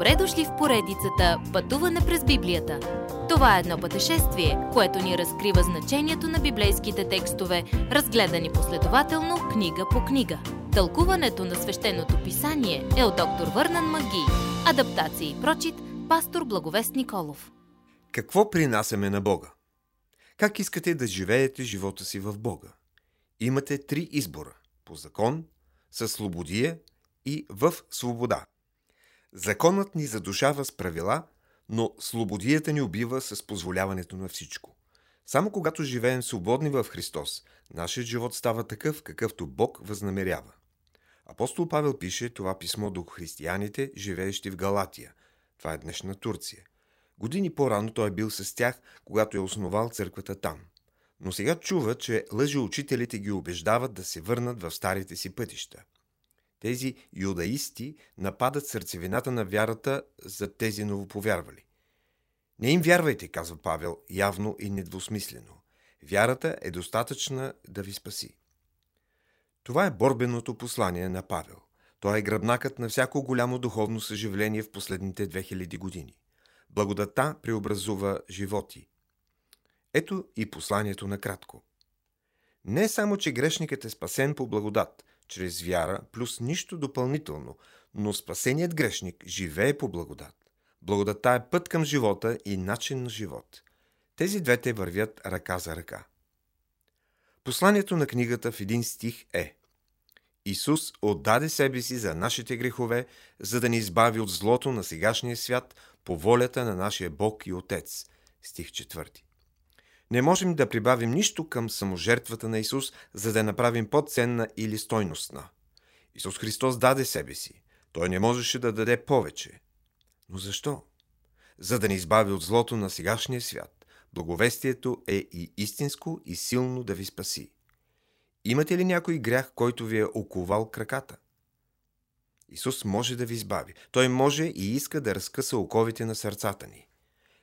Добре дошли в поредицата Пътуване през Библията. Това е едно пътешествие, което ни разкрива значението на библейските текстове, разгледани последователно книга по книга. Тълкуването на свещеното писание е от доктор Върнан Маги. Адаптация и прочит, пастор Благовест Николов. Какво принасяме на Бога? Как искате да живеете живота си в Бога? Имате три избора – по закон, със слободия и в свобода. Законът ни задушава с правила, но слободията ни убива с позволяването на всичко. Само когато живеем свободни в Христос, нашият живот става такъв, какъвто Бог възнамерява. Апостол Павел пише това писмо до християните, живеещи в Галатия. Това е днешна Турция. Години по-рано той е бил с тях, когато е основал църквата там. Но сега чува, че лъжеучителите ги убеждават да се върнат в старите си пътища. Тези юдаисти нападат сърцевината на вярата за тези новоповярвали. Не им вярвайте, казва Павел, явно и недвусмислено. Вярата е достатъчна да ви спаси. Това е борбеното послание на Павел. Той е гръбнакът на всяко голямо духовно съживление в последните 2000 години. Благодата преобразува животи. Ето и посланието на кратко. Не само, че грешникът е спасен по благодат, чрез вяра, плюс нищо допълнително, но спасеният грешник живее по благодат. Благодата е път към живота и начин на живот. Тези двете вървят ръка за ръка. Посланието на книгата в един стих е Исус отдаде себе си за нашите грехове, за да ни избави от злото на сегашния свят по волята на нашия Бог и Отец. Стих 4. Не можем да прибавим нищо към саможертвата на Исус, за да направим по-ценна или стойностна. Исус Христос даде себе си. Той не можеше да даде повече. Но защо? За да ни избави от злото на сегашния свят. Благовестието е и истинско и силно да ви спаси. Имате ли някой грях, който ви е оковал краката? Исус може да ви избави. Той може и иска да разкъса оковите на сърцата ни.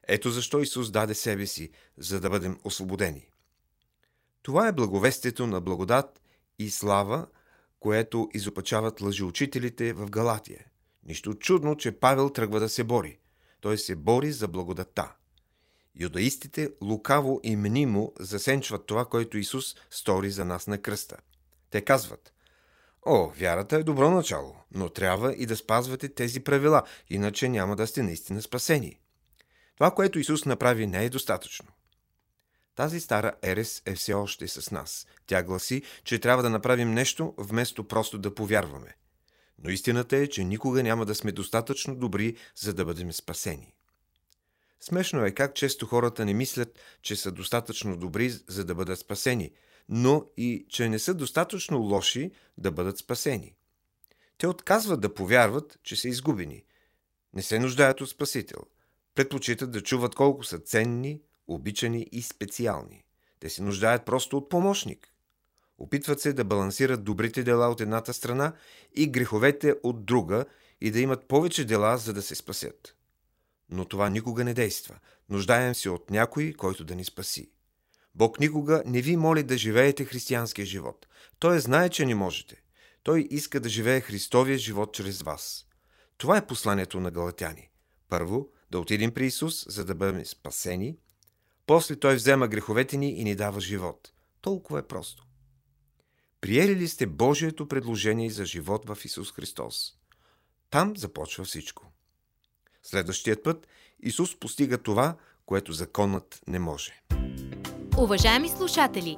Ето защо Исус даде себе си, за да бъдем освободени. Това е благовестието на благодат и слава, което изопачават лъжеучителите в Галатия. Нищо чудно, че Павел тръгва да се бори. Той се бори за благодата. Юдаистите лукаво и мнимо засенчват това, което Исус стори за нас на кръста. Те казват О, вярата е добро начало, но трябва и да спазвате тези правила, иначе няма да сте наистина спасени. Това, което Исус направи, не е достатъчно. Тази стара ерес е все още с нас. Тя гласи, че трябва да направим нещо, вместо просто да повярваме. Но истината е, че никога няма да сме достатъчно добри, за да бъдем спасени. Смешно е как често хората не мислят, че са достатъчно добри, за да бъдат спасени, но и че не са достатъчно лоши да бъдат спасени. Те отказват да повярват, че са изгубени. Не се нуждаят от Спасител – предпочитат да чуват колко са ценни, обичани и специални. Те се нуждаят просто от помощник. Опитват се да балансират добрите дела от едната страна и греховете от друга и да имат повече дела, за да се спасят. Но това никога не действа. Нуждаем се от някой, който да ни спаси. Бог никога не ви моли да живеете християнския живот. Той знае, че не можете. Той иска да живее Христовия живот чрез вас. Това е посланието на галатяни. Първо, да отидем при Исус, за да бъдем спасени. После Той взема греховете ни и ни дава живот. Толкова е просто. Приели ли сте Божието предложение за живот в Исус Христос? Там започва всичко. Следващият път Исус постига това, което законът не може. Уважаеми слушатели!